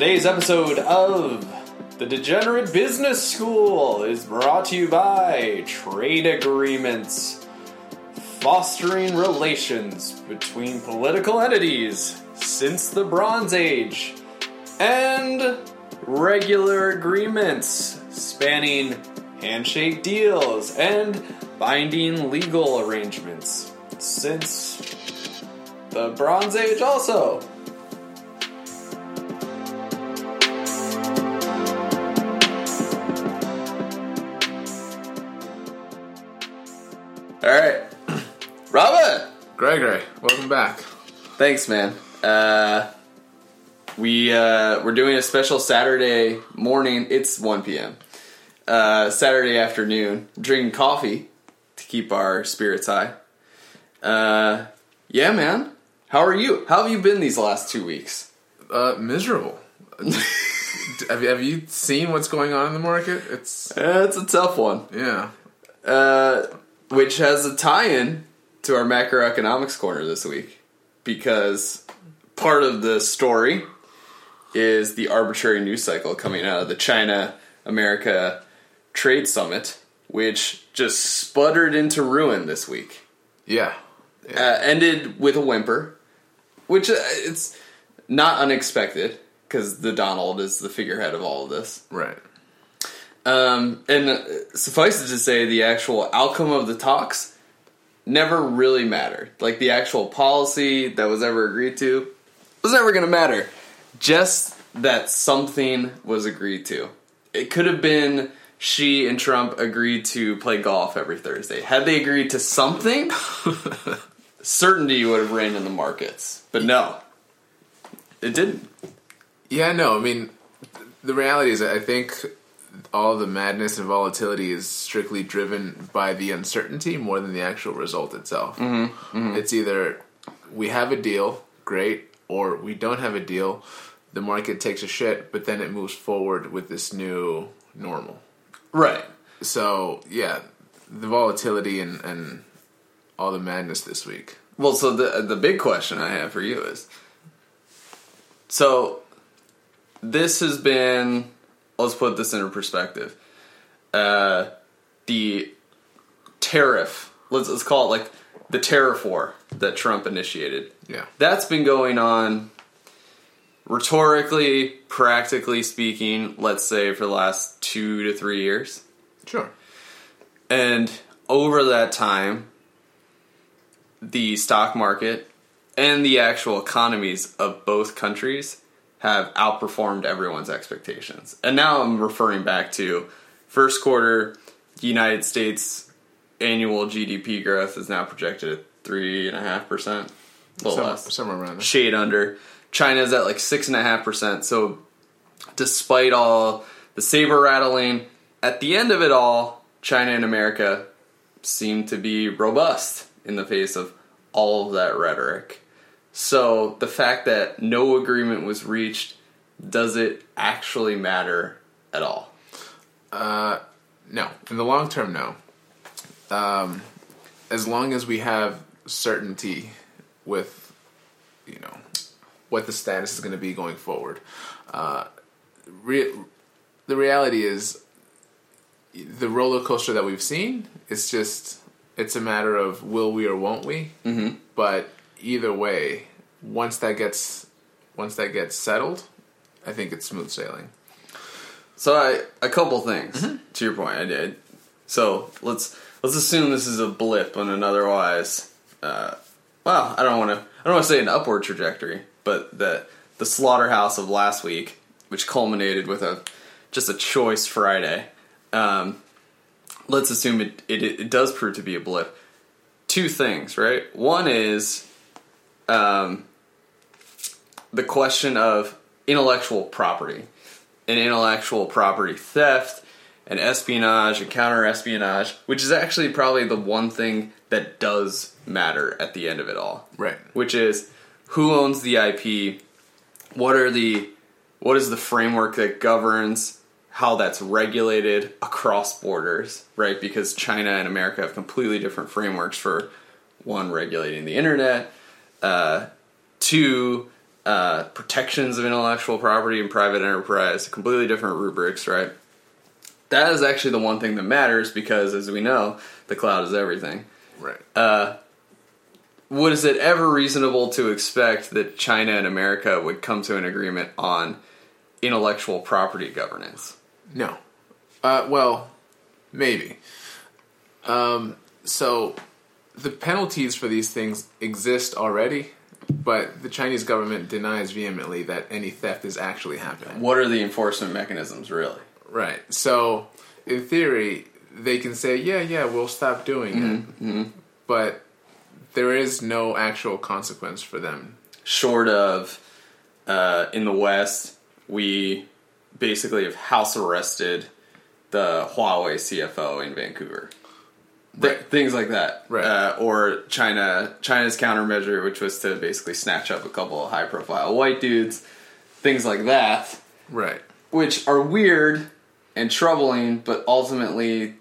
Today's episode of The Degenerate Business School is brought to you by trade agreements, fostering relations between political entities since the Bronze Age, and regular agreements spanning handshake deals and binding legal arrangements since the Bronze Age also. Gregory, welcome back. Thanks, man. Uh, we uh, we're doing a special Saturday morning. It's one p.m. Uh, Saturday afternoon. Drinking coffee to keep our spirits high. Uh, yeah, man. How are you? How have you been these last two weeks? Uh, miserable. have, you, have you seen what's going on in the market? It's Uh, it's a tough one. yeah. Uh, which has a tie-in to our macroeconomics corner this week because part of the story is the arbitrary news cycle coming out of the China America Trade Summit, which just sputtered into ruin this week. Yeah. Uh, ended with a whimper, which uh, it's not unexpected because the Donald is the figurehead of all of this. Right. Um, and suffice it to say, the actual outcome of the talks never really mattered. Like the actual policy that was ever agreed to was never going to matter. Just that something was agreed to. It could have been Xi and Trump agreed to play golf every Thursday. Had they agreed to something, certainty would have reigned in the markets. But no, it didn't. Yeah, no, I mean, the reality is I think all the madness and volatility is strictly driven by the uncertainty more than the actual result itself. Mm-hmm, mm-hmm. It's either we have a deal, great, or we don't have a deal, the market takes a shit, but then it moves forward with this new normal. Right. So, yeah, the volatility and, and all the madness this week. Well, so the the big question I have for you is so this has been let's put this into perspective. Uh, the tariff, let's let's call it like the tariff war that Trump initiated. Yeah. That's been going on rhetorically, practically speaking, let's say for the last 2 to 3 years. Sure. And over that time, the stock market and the actual economies of both countries have outperformed everyone's expectations. And now I'm referring back to first quarter United States annual GDP growth is now projected at three and a half percent, a little Some- less somewhere around there. shade under. China's at like six and a half percent. So, despite all the saber rattling, at the end of it all, China and America seem to be robust in the face of all of that rhetoric. So, the fact that no agreement was reached, does it actually matter at all? No, in the long term, no. Um, as long as we have certainty with, you know, what the status is going to be going forward, uh, re- the reality is the roller coaster that we've seen. It's just it's a matter of will we or won't we. Mm-hmm. But either way, once that gets once that gets settled, I think it's smooth sailing. So I a couple things to your point. I did. So let's let's assume this is a blip on an otherwise. Uh, well, I don't want to. I don't want to say an upward trajectory, but the the slaughterhouse of last week, which culminated with a just a choice Friday. Um, let's assume it, it it does prove to be a blip. Two things, right? One is um, the question of intellectual property and intellectual property theft and espionage and counter espionage, which is actually probably the one thing that does matter at the end of it all. Right. Which is who owns the IP, what are the what is the framework that governs how that's regulated across borders, right? Because China and America have completely different frameworks for one regulating the internet, uh, two uh, protections of intellectual property and private enterprise, completely different rubrics, right? That is actually the one thing that matters because, as we know, the cloud is everything. Right. Uh, was it ever reasonable to expect that China and America would come to an agreement on intellectual property governance? No. Uh, well, maybe. Um, so the penalties for these things exist already, but the Chinese government denies vehemently that any theft is actually happening. What are the enforcement mechanisms, really? Right. So, in theory, they can say, "Yeah, yeah, we'll stop doing it," but there is no actual consequence for them. Short of uh, in the West, we basically have house arrested the Huawei CFO in Vancouver. Th- Right. things like that, Right. Uh, or China, China's countermeasure, which was to basically snatch up a couple of high-profile white dudes, things like that. Right. which are weird and troubling, but ultimately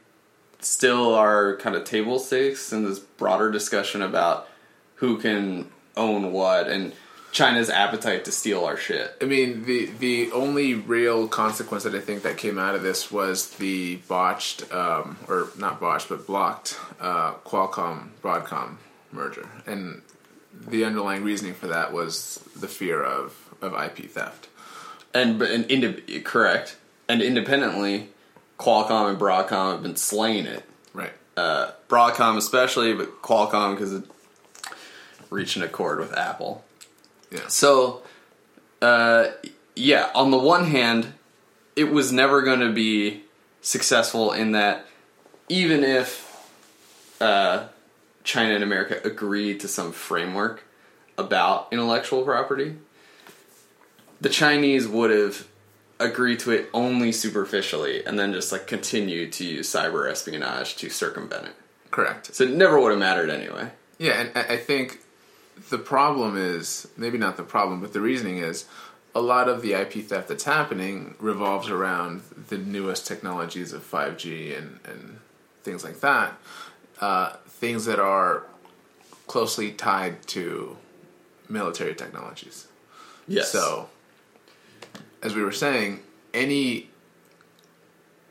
still are kind of table stakes in this broader discussion about who can own what and China's appetite to steal our shit. I mean, the the only real consequence that I think that came out of this was the botched, um, or not botched, but blocked uh, Qualcomm Broadcom merger, and the underlying reasoning for that was the fear of of IP theft. And but and correct. And independently, Qualcomm and Broadcom have been slaying it. Right. Uh, Broadcom especially, but Qualcomm because it reached an accord with Apple. Yeah. So, uh, yeah, on the one hand, it was never going to be successful in that even if uh, China and America agreed to some framework about intellectual property, the Chinese would have agreed to it only superficially and then just like continue to use cyber espionage to circumvent it. Correct. So it never would have mattered anyway. Yeah, and I think the problem is maybe not the problem, but the reasoning is a lot of the IP theft that's happening revolves around the newest technologies of 5G and, and things like that. Uh, things that are closely tied to military technologies. Yes. So, as we were saying, any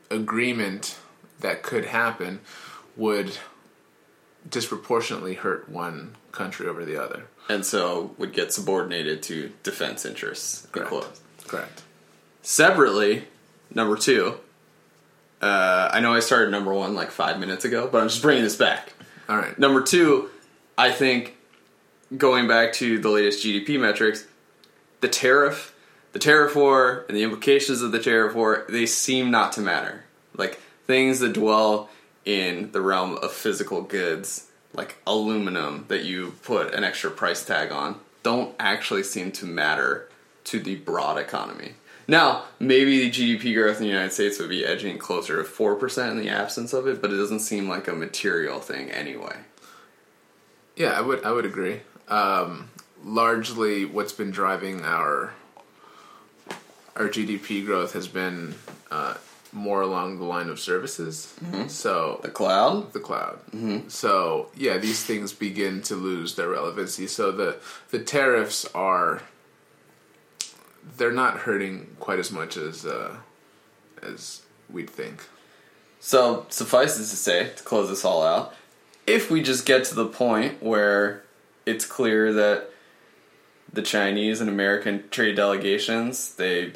agreement that could happen would disproportionately hurt one country over the other. and so would get subordinated to defense interests. Correct. Equal- Correct. Separately, number two. Uh, I know I started number one like five minutes ago, but I'm just bringing this back. All right. Number two, I think going back to the latest GDP metrics, the tariff, the tariff war, and the implications of the tariff war, they seem not to matter. Like things that dwell in the realm of physical goods, like aluminum that you put an extra price tag on, don't actually seem to matter to the broad economy. Now, maybe the GDP growth in the United States would be edging closer to 4% in the absence of it, but it doesn't seem like a material thing anyway. Yeah, I would I would agree. Um, largely, what's been driving our our GDP growth has been uh, more along the line of services. So The cloud? the cloud. So yeah, these things begin to lose their relevancy. So the the tariffs are they're not hurting quite as much as uh, as we'd think. So, suffice it to say, to close this all out, if we just get to the point where it's clear that the Chinese and American trade delegations they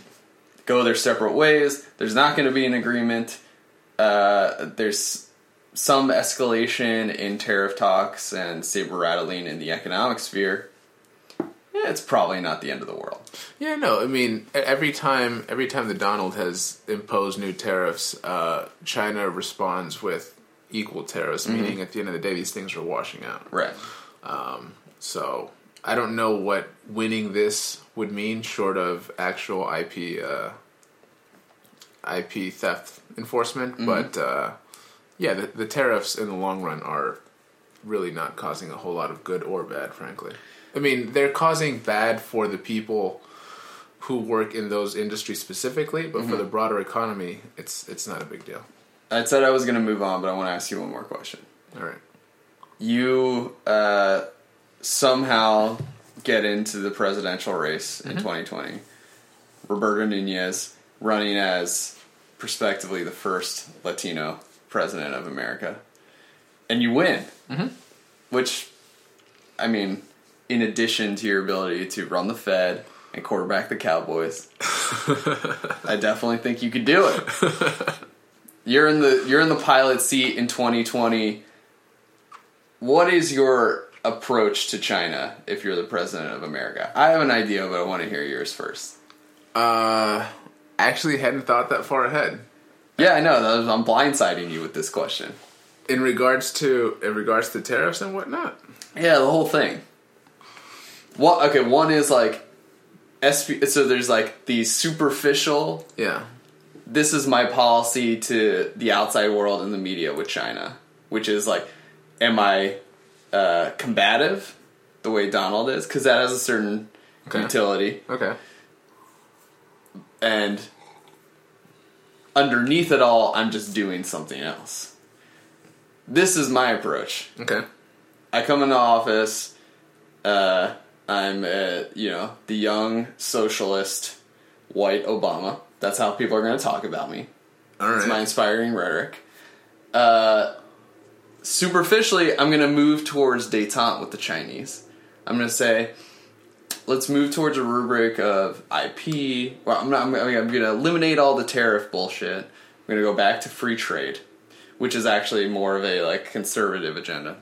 go their separate ways, there's not going to be an agreement. Uh, there's some escalation in tariff talks and saber rattling in the economic sphere. Yeah, it's probably not the end of the world. Yeah, no, I mean every time every time the Donald has imposed new tariffs, uh, China responds with equal tariffs. Meaning, at the end of the day, these things are washing out. Right. So I don't know what winning this would mean, short of actual IP uh, IP theft enforcement. But uh, yeah, the, the tariffs in the long run are really not causing a whole lot of good or bad, frankly. I mean, they're causing bad for the people who work in those industries specifically, but for the broader economy, it's it's not a big deal. I said I was going to move on, but I want to ask you one more question. All right. you uh, somehow get into the presidential race in mm-hmm. 2020. Roberto Nunez running as prospectively the first Latino president of America. And you win. Mm-hmm. Which, I mean, in addition to your ability to run the Fed and quarterback the Cowboys, I definitely think you could do it. You're in the you're in the pilot seat in 2020. What is your approach to China if you're the president of America? I have an idea, but I want to hear yours first. Uh, actually, hadn't thought that far ahead. Yeah, I know. that was- I'm blindsiding you with this question. In regards to in regards to tariffs and whatnot. Yeah, the whole thing. What? Okay, one is like, SP, so there's like the superficial. Yeah. This is my policy to the outside world and the media with China, which is like, am I uh, combative the way Donald is? Because that has a certain Okay. utility. Okay. and underneath it all, I'm just doing something else. This is my approach. Okay. I come into office. Uh, I'm, uh, you know, the young socialist, white Obama. That's how people are going to talk about me. All right. It's my inspiring rhetoric. Uh, superficially, I'm going to move towards détente with the Chinese. I'm going to say, let's move towards a rubric of IP. Well, I'm, not, I'm, I'm going to eliminate all the tariff bullshit. I'm going to go back to free trade, which is actually more of a like conservative agenda.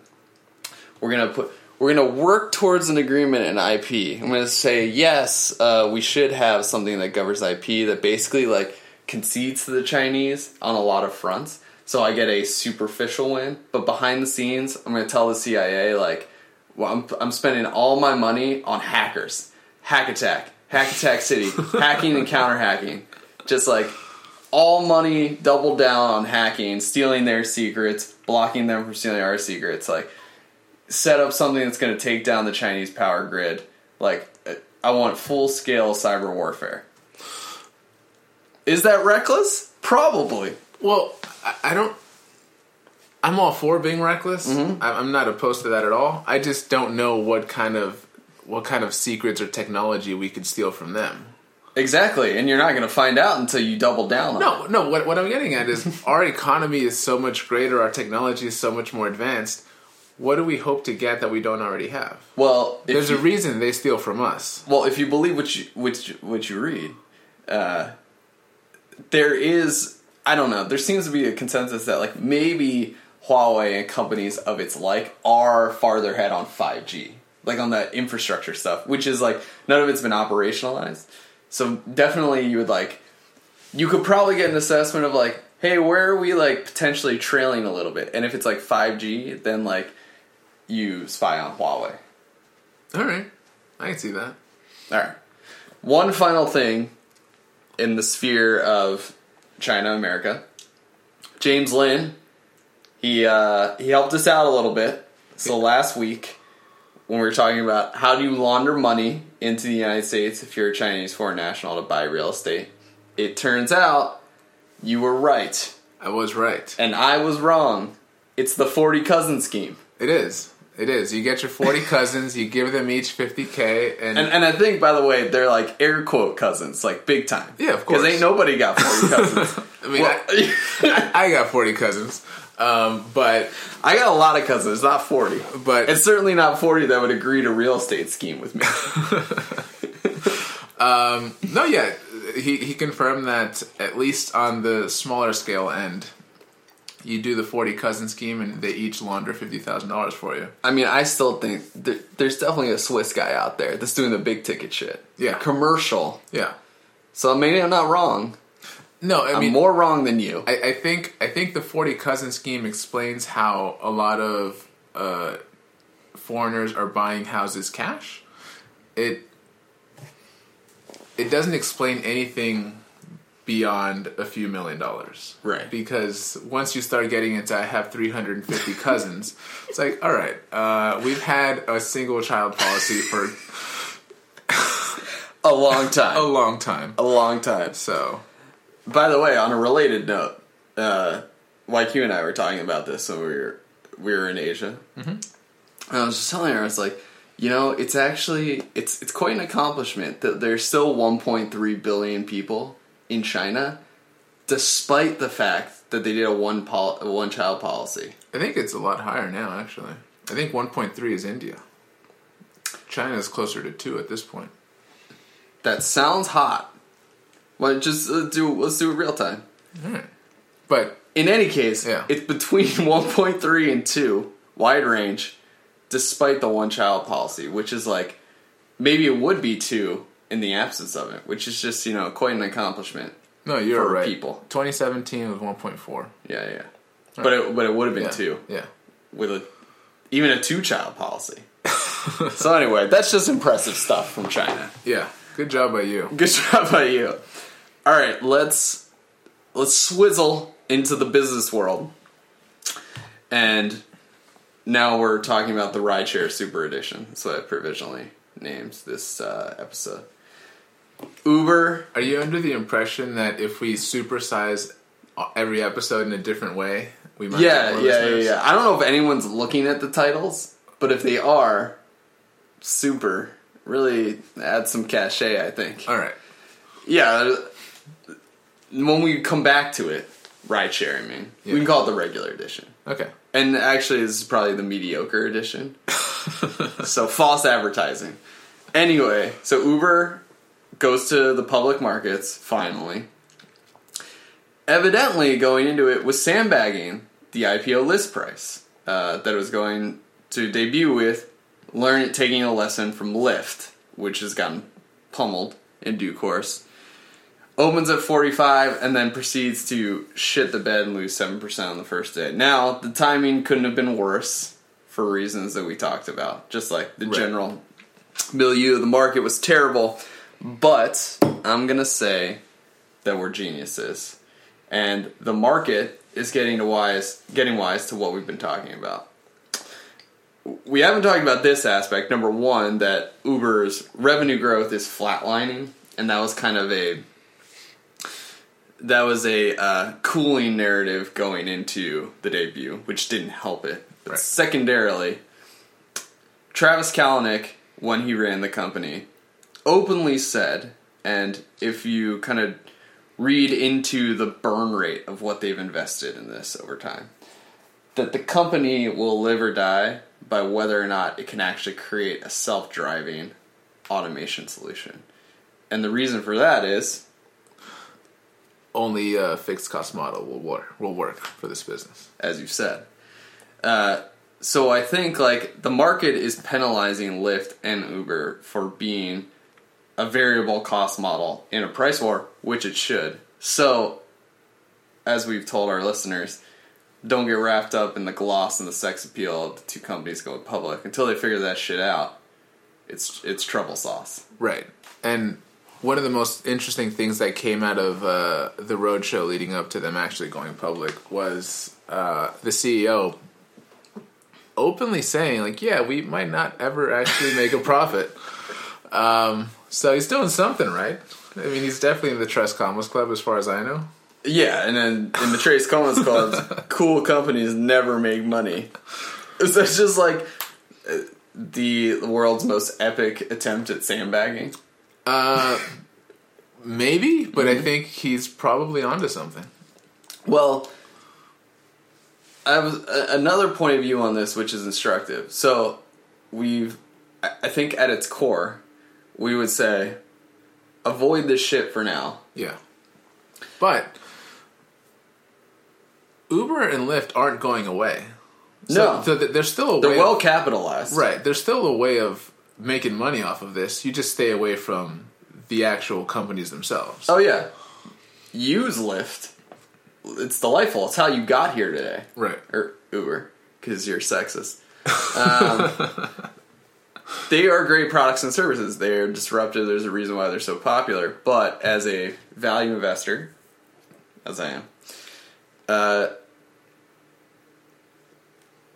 We're going to put. We're going to work towards an agreement in IP. I'm going to say yes. Uh, we should have something that governs IP that basically like concedes to the Chinese on a lot of fronts. So I get a superficial win, but behind the scenes, I'm going to tell the CIA like, well, I'm, I'm spending all my money on hackers, hack attack, hack attack city, hacking and counter hacking, just like all money doubled down on hacking, stealing their secrets, blocking them from stealing our secrets, like set up something that's going to take down the Chinese power grid. Like I want full scale cyber warfare. Is that reckless? Probably. Well, I, don't. I'm all for being reckless. Mm-hmm. I, I'm not opposed to that at all. I just don't know what kind of what kind of secrets or technology we could steal from them. Exactly, and you're not going to find out until you double down on it. No, no. What what I'm getting at is our economy is so much greater. Our technology is so much more advanced. What do we hope to get that we don't already have? Well, There's you, a reason they steal from us. well, if you believe what you what you, what you read, uh, there is I don't know. There seems to be a consensus that like maybe Huawei and companies of its like are farther ahead on 5G, like on that infrastructure stuff, which is like none of it's been operationalized. So definitely, you would like you could probably get an assessment of like, hey, where are we like potentially trailing a little bit? And if it's like 5G, then like you spy on Huawei. All right, I can see that. All right. One final thing in the sphere of China America. James Lin, he uh, he helped us out a little bit. So last week, when we were talking about how do you launder money into the United States if you're a Chinese foreign national to buy real estate, it turns out you were right I was right. and I was wrong. It's the forty cousin scheme. It is. It is. You get your 40 cousins, you give them each 50k, and, And, and I think, by the way, they're like air quote cousins, like big time. Yeah, of course. Because ain't nobody got 40 cousins. I mean, Well, I, I got 40 cousins, um, but I got a lot of cousins, not 40. but It's certainly not 40 that would agree to real estate scheme with me. no, yeah, he he confirmed that at least on the smaller scale end, you do the 40 cousin scheme, and they each launder fifty thousand dollars for you. I mean, I still think there, there's definitely a Swiss guy out there that's doing the big ticket shit. Yeah. Commercial. Yeah. So maybe I'm not wrong. No, I I'm mean, more wrong than you. I, I think I think the 40 cousin scheme explains how a lot of uh, foreigners are buying houses cash. It it doesn't explain anything beyond a few million dollars. Right. Because once you start getting into I have 350 cousins, it's like, all right, uh, we've had a single child policy for a long time. a long time. a long time. So, By the way, on a related note, uh, YQ and I were talking about this when we were we were in Asia. Mm-hmm. And I was just telling her, I was like, You know, it's actually it's it's quite an accomplishment that there's still 1.3 billion people in China, despite the fact that they did a one pol- a one child policy. I think it's a lot higher now. Actually, I think 1.3 is India. China is closer to two at this point. That sounds hot. Well, just uh, do let's do it real time. But In any case, Yeah. it's between 1.3 and 2, wide range, despite the one child policy, which is like maybe it would be 2 in the absence of it, which is just, you know, quite an accomplishment. no, you're For right. people. 2017 was 1.4. Yeah, yeah. But it, but it would have been Yeah. 2 Yeah. with a even a two child policy. so anyway, that's just impressive stuff from China. Yeah. Good job by you. Good job by you. All right, let's let's swizzle into the business world. And now we're talking about the Rideshare Super Edition. So I provisionally named this uh, episode. Uber, Are you under the impression that if we supersize every episode in a different way, we might yeah, yeah, yeah, yeah. I don't know if anyone's looking at the titles, but if they are, super really adds some cachet. I think. All right. Yeah, uh, when we come back to it, ride sharing, man. We Yeah. can call it the regular edition. Okay. And actually, this is probably the mediocre edition. so, false advertising. Anyway, so Uber goes to the public markets finally. Evidently, going into it was sandbagging the IPO list price uh, that it was going to debut with, learn taking a lesson from Lyft, which has gotten pummeled in due course. Opens at 45 and then proceeds to shit the bed and lose 7% on the first day. Now, the timing couldn't have been worse for reasons that we talked about. Just like the Right. general milieu of the market was terrible. But I'm going to say that we're geniuses. And the market is getting to wise getting wise to what we've been talking about. We haven't talked about this aspect. Number one, that Uber's revenue growth is flatlining, and that was kind of a that was a uh, cooling narrative going into the debut, which didn't help it. But Right. secondarily, Travis Kalanick, when he ran the company, openly said, and if you kind of read into the burn rate of what they've invested in this over time, that the company will live or die by whether or not it can actually create a self driving automation solution. And the reason for that is Only a fixed cost model will work. Will work for this business. as you said. Uh, so I think like the market is penalizing Lyft and Uber for being a variable cost model in a price war, which it should. So, as we've told our listeners, don't get wrapped up in the gloss and the sex appeal of the two companies going public until they figure that shit out. It's it's trouble sauce. Right. And one of the most interesting things that came out of uh, the roadshow leading up to them actually going public was uh, the CEO openly saying, like, yeah, we might not ever actually make a profit. Um, so he's doing something right. I mean, he's definitely in the Three Comma Club as far as I know. Yeah, and then in the Three Commas Club, cool companies never make money. So it's just like the world's most epic attempt at sandbagging. Uh, maybe, but I think he's probably onto something. Well, I have a- another point of view on this, which is instructive. So we've, I think at its core, we would say, avoid this shit for now. Yeah. But Uber and Lyft aren't going away. So, No. so th- there's still a way. They're well of, capitalized, right. There's still a way of making money off of this. You just stay away from the actual companies themselves. Oh yeah, use Lyft. It's delightful. It's how you got here today. Right. or Uber because you're sexist. Um, they are great products and services. They are disruptive. There's a reason why they're so popular. But as a value investor, as I am, uh,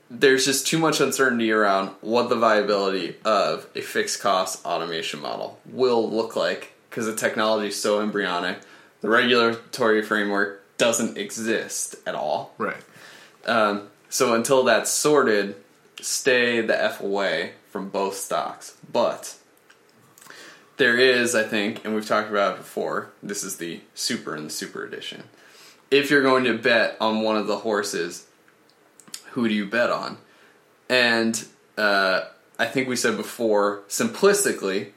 there's just too much uncertainty around what the viability of a fixed cost automation model will look like because the technology is so embryonic. The regulatory framework doesn't exist at all. Right. Um, so until that's sorted, stay the f away from both stocks. But there is, I think, and we've talked about it before, this is the super and the super edition. If you're going to bet on one of the horses, who do you bet on? And uh, I think we said before, simplistically,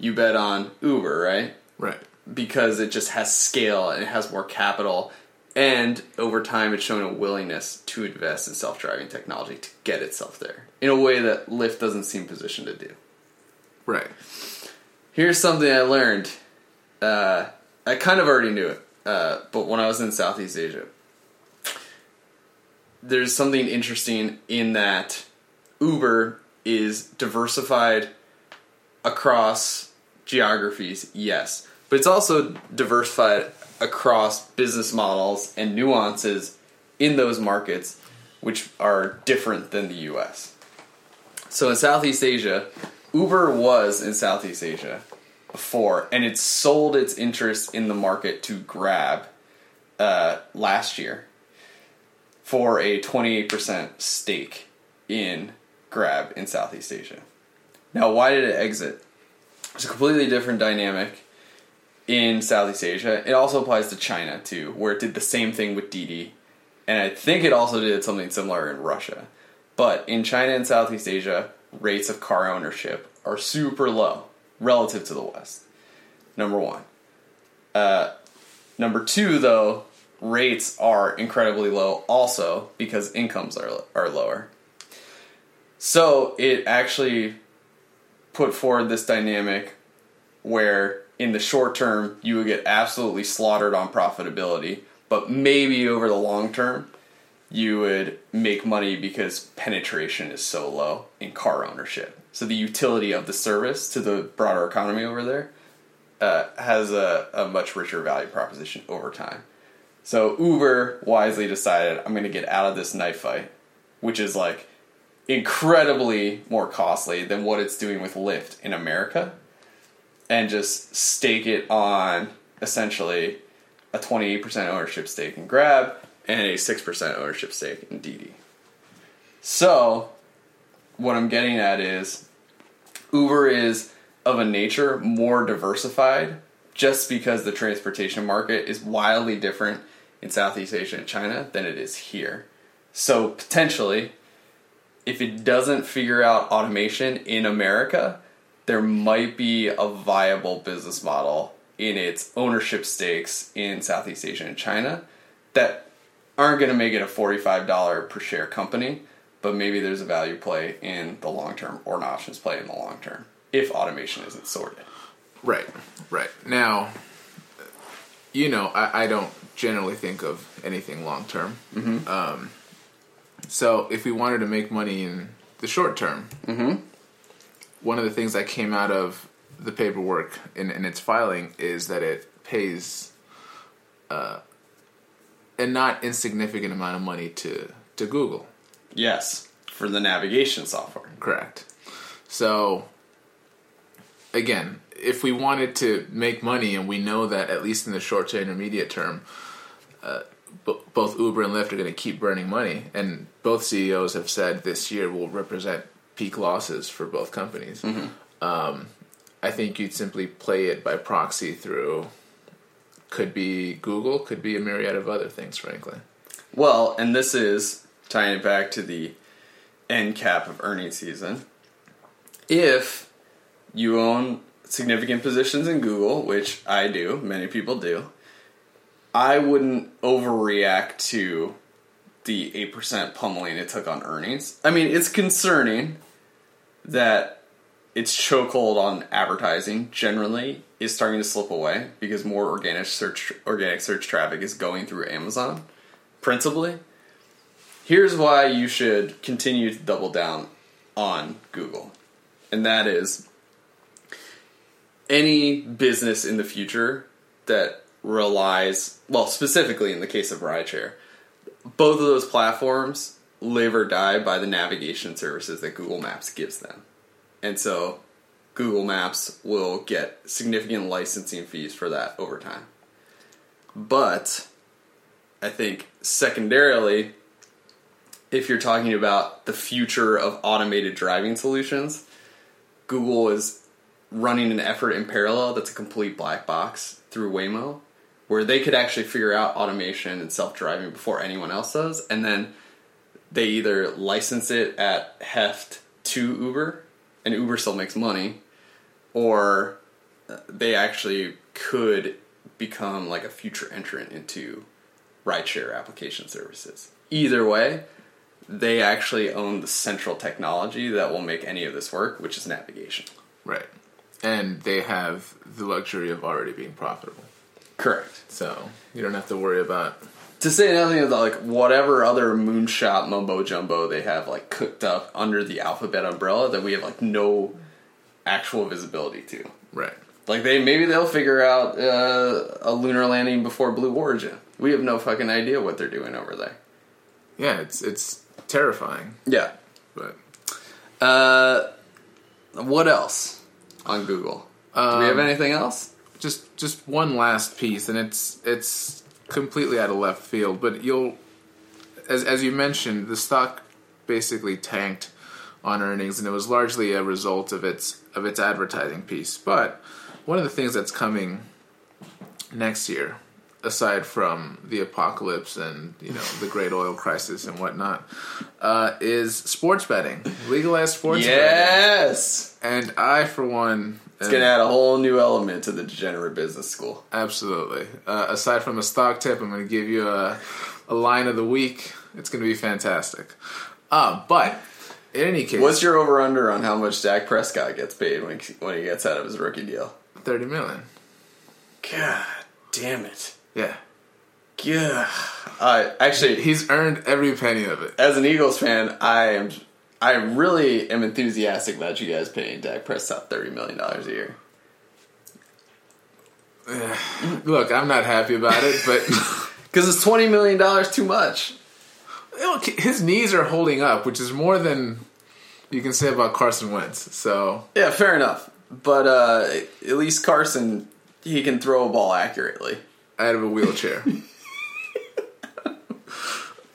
you bet on Uber, right? Right. Because it just has scale and it has more capital. And over time, it's shown a willingness to invest in self driving technology to get itself there in a way that Lyft doesn't seem positioned to do. Right. Here's something I learned. Uh, I kind of already knew it, uh, but when I was in Southeast Asia, there's something interesting in that Uber is diversified across geographies, yes, but it's also diversified across business models and nuances in those markets, which are different than the US. So in Southeast Asia, Uber was in Southeast Asia before, and it sold its interest in the market to Grab uh, last year for a 28% stake in Grab in Southeast Asia. Now, why did it exit? It's a completely different dynamic in Southeast Asia. It also applies to China too, where it did the same thing with Didi, and I think it also did something similar in Russia. But in China and Southeast Asia, rates of car ownership are super low relative to the West. Number one. Uh, number two, though, rates are incredibly low also because incomes are are lower. So it actually put forward this dynamic where in the short term you would get absolutely slaughtered on profitability, but maybe over the long term you would make money because penetration is so low in car ownership. So the utility of the service to the broader economy over there uh, has a, a much richer value proposition over time. So Uber wisely decided I'm going to get out of this knife fight, which is like incredibly more costly than what it's doing with Lyft in America, and just stake it on essentially a 28% ownership stake in Grab and a 6% ownership stake in Didi. So, what I'm getting at is Uber is of a nature more diversified just because the transportation market is wildly different in Southeast Asia and China than it is here. So, potentially, if it doesn't figure out automation in America, there might be a viable business model in its ownership stakes in Southeast Asia and China that aren't going to make it a $45 per share company, but maybe there's a value play in the long term or an options play in the long term if automation isn't sorted. Right, right. Now, you know, I, I don't generally think of anything long term. Mm-hmm. Um, so if we wanted to make money in the short term, Mm-hmm. One of the things that came out of the paperwork in, in its filing is that it pays uh, a not insignificant amount of money to, to Google. Yes, for the navigation software. Correct. So, again, if we wanted to make money, and we know that at least in the short to intermediate term, uh, b- both Uber and Lyft are going to keep burning money, and both CEOs have said this year will represent peak losses for both companies. Um, I think you'd simply play it by proxy through. Could be Google, could be a myriad of other things, frankly. Well, and this is tying it back to the end cap of earnings season. If you own significant positions in Google, which I do, many people do, I wouldn't overreact to the 8% pummeling it took on earnings. I mean, it's concerning that its chokehold on advertising generally is starting to slip away because more organic search organic search traffic is going through Amazon principally. Here's why you should continue to double down on Google. And that is any business in the future that relies, well, specifically in the case of rideshare, both of those platforms live or die by the navigation services that Google Maps gives them. And so Google Maps will get significant licensing fees for that over time. But I think secondarily, if you're talking about the future of automated driving solutions, Google is running an effort in parallel that's a complete black box through Waymo, where they could actually figure out automation and self driving before anyone else does, and then they either license it at heft to Uber, and Uber still makes money, or uh, they actually could become like a future entrant into rideshare application services. Either way, they actually own the central technology that will make any of this work, which is navigation. Right. And they have the luxury of already being profitable. Correct. So you don't have to worry about To say nothing of the, like whatever other moonshot mumbo jumbo they have like cooked up under the alphabet umbrella that we have like no actual visibility to. right. Like they maybe they'll figure out uh, a lunar landing before Blue Origin. We have no fucking idea what they're doing over there. Yeah, it's it's terrifying. Yeah. But Uh, what else on Google? Do we have anything else? just just one last piece and it's it's completely out of left field, but you'll as as you mentioned, the stock basically tanked on earnings and it was largely a result of its of its advertising piece. But one of the things that's coming next year aside from the apocalypse and you know the great oil crisis and whatnot, uh, is sports betting, legalized sports betting. Yes. And I, for one, It's gonna add a whole new element to the degenerate business school. absolutely. Uh, aside from a stock tip, I'm going to give you a, a line of the week. It's going to be fantastic. Uh, but in any case, What's your over under on how much Dak Prescott gets paid when he, when he gets out of his rookie deal? thirty million? God damn it. Yeah, Yeah. Uh, actually, he's earned every penny of it. as an Eagles fan, I am I really am enthusiastic about you guys paying Dak Prescott thirty million dollars a year. Look, I'm not happy about it, but Because it's twenty million dollars too much. look, his knees are holding up, which is more than you can say about Carson Wentz. So Yeah, fair enough. But uh, at least Carson, he can throw a ball accurately. out of a wheelchair.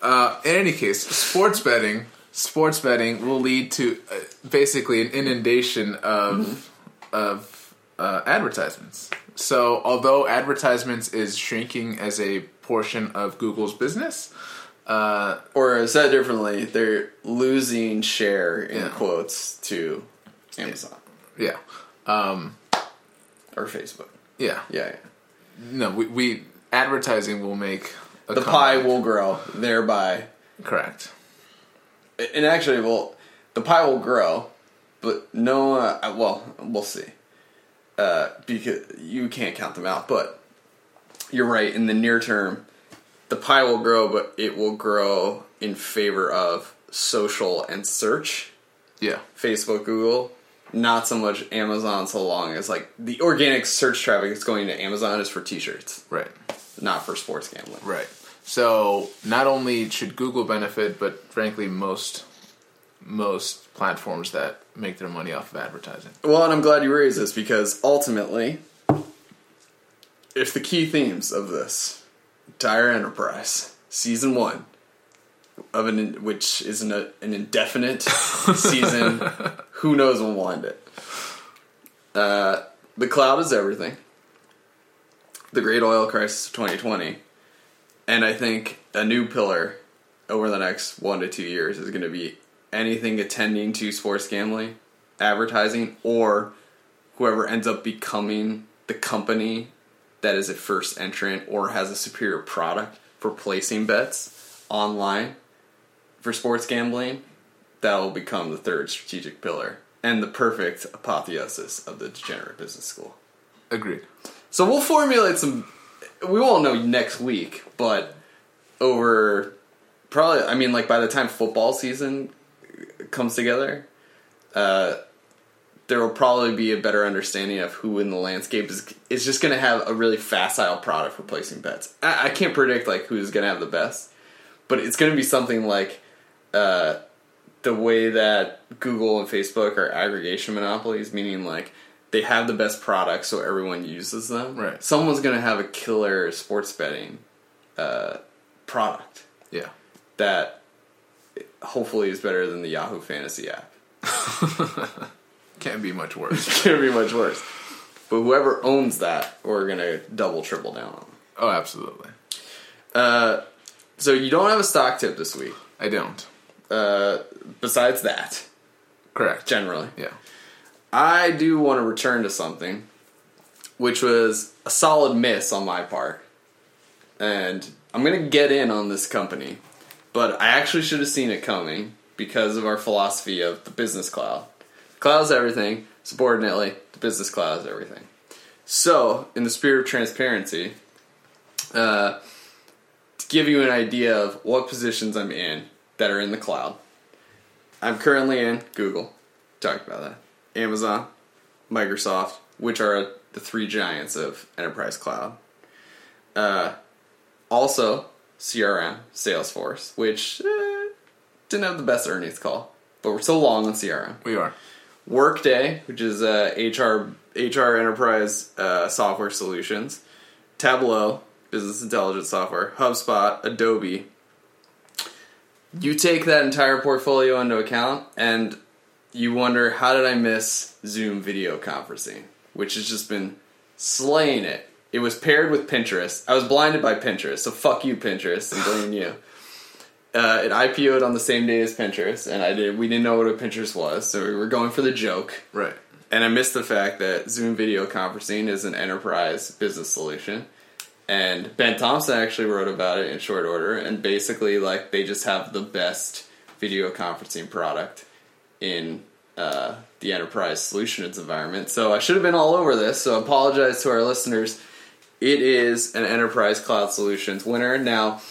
uh, in any case, sports betting, sports betting will lead to uh, basically an inundation of of uh, advertisements. So, although advertisements is shrinking as a portion of Google's business, uh, Or said differently, they're losing share in Yeah. quotes to Amazon yeah, um, or Facebook. yeah, Yeah, yeah. no, we, we advertising will make a the pie will grow, thereby correct. And actually, well, the pie will grow, but no. Uh, well, we'll see. Uh, because you can't count them out, but you're right. In the near term, the pie will grow, but it will grow in favor of social and search. Yeah, Facebook, Google, not so much Amazon. So long as like the organic search traffic that's going to Amazon is for T-shirts, right. not for sports gambling. Right. So not only should Google benefit, but frankly, most most platforms that make their money off of advertising. Well, and I'm glad you raised this because ultimately, if the key themes of this entire enterprise, season one, of an which is an, an indefinite season, who knows when we'll end it. Uh, the cloud is everything. The great oil crisis of 2020, and I think a new pillar over the next one to two years is going to be anything attending to sports gambling, advertising, or whoever ends up becoming the company that is a first entrant or has a superior product for placing bets online for sports gambling, that will become the third strategic pillar and the perfect apotheosis of the degenerate business school. Agreed. So we'll formulate some. We won't know next week, but over probably, I mean, like by the time football season comes together, uh, there will probably be a better understanding of who in the landscape is is just going to have a really facile product for placing bets. I, I can't predict like who's going to have the best, but it's going to be something like uh, the way that Google and Facebook are aggregation monopolies, meaning like they have the best products, so everyone uses them. Right. Someone's going to have a killer sports betting uh, product Yeah. that hopefully is better than the Yahoo Fantasy app. Can't be much worse. Can't be much worse. But whoever owns that, we're gonna double triple down on. oh, absolutely. Uh, so you don't have a stock tip this week. I don't. Uh, besides that, Correct. generally, Yeah. I do want to return to something, which was a solid miss on my part, and I'm gonna get in on this company, but I actually should have seen it coming because of our philosophy of the business cloud. Cloud is everything. Subordinately, the business cloud is everything. So, in the spirit of transparency, uh, to give you an idea of what positions I'm in that are in the cloud, I'm currently in Google. Talked about that. Amazon, Microsoft, which are the three giants of enterprise cloud. Uh, also, CRM, Salesforce, which uh, didn't have the best earnings call, but we're still long on CRM. We are. Workday, which is uh, HR HR enterprise uh, software solutions, Tableau, business intelligence software, HubSpot, Adobe. You take that entire portfolio into account, and you wonder how did I miss Zoom video conferencing, which has just been slaying it. It was paired with Pinterest. I was blinded by Pinterest, so fuck you, Pinterest, and blame you. Uh, it IPO'd on the same day as Pinterest, and I did. We didn't know what a Pinterest was, so we were going for the joke. Right. And I missed the fact that Zoom video conferencing is an enterprise business solution. And Ben Thompson actually wrote about it in short order. And basically, like, they just have the best video conferencing product in uh, the enterprise solutions environment. So I should have been all over this. So I apologize to our listeners. It is an enterprise cloud solutions winner. Now,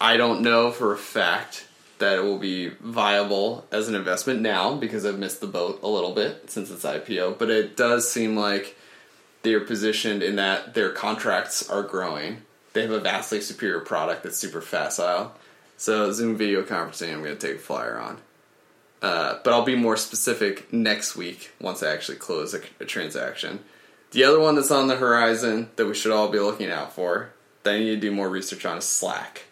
I don't know for a fact that it will be viable as an investment now because I've missed the boat a little bit since its IPO, but it does seem like they're positioned in that their contracts are growing. They have a vastly superior product that's super facile. So Zoom video conferencing, I'm going to take a flyer on. Uh, but I'll be more specific next week once I actually close a, a transaction. The other one that's on the horizon that we should all be looking out for that I need to do more research on is Slack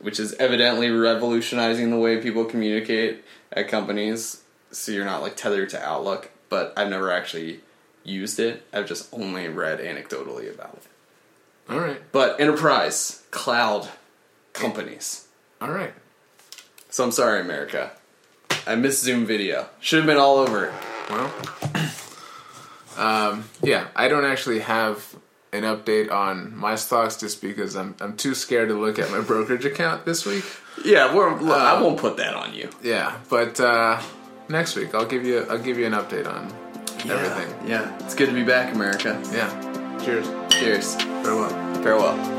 which is evidently revolutionizing the way people communicate at companies. So you're not like tethered to Outlook, but I've never actually used it. I've just only read anecdotally about it. All right. But enterprise, cloud companies. All right. So I'm sorry, America. I missed Zoom video. Should have been all over it. Well, um, yeah, I don't actually have an update on my stocks just because I'm I'm too scared to look at my brokerage account this week. Yeah, we're, I won't put that on you. Yeah, but uh, next week I'll give you I'll give you an update on everything. Yeah, it's good to be back, America. Yeah. Cheers. Cheers. Farewell. Farewell.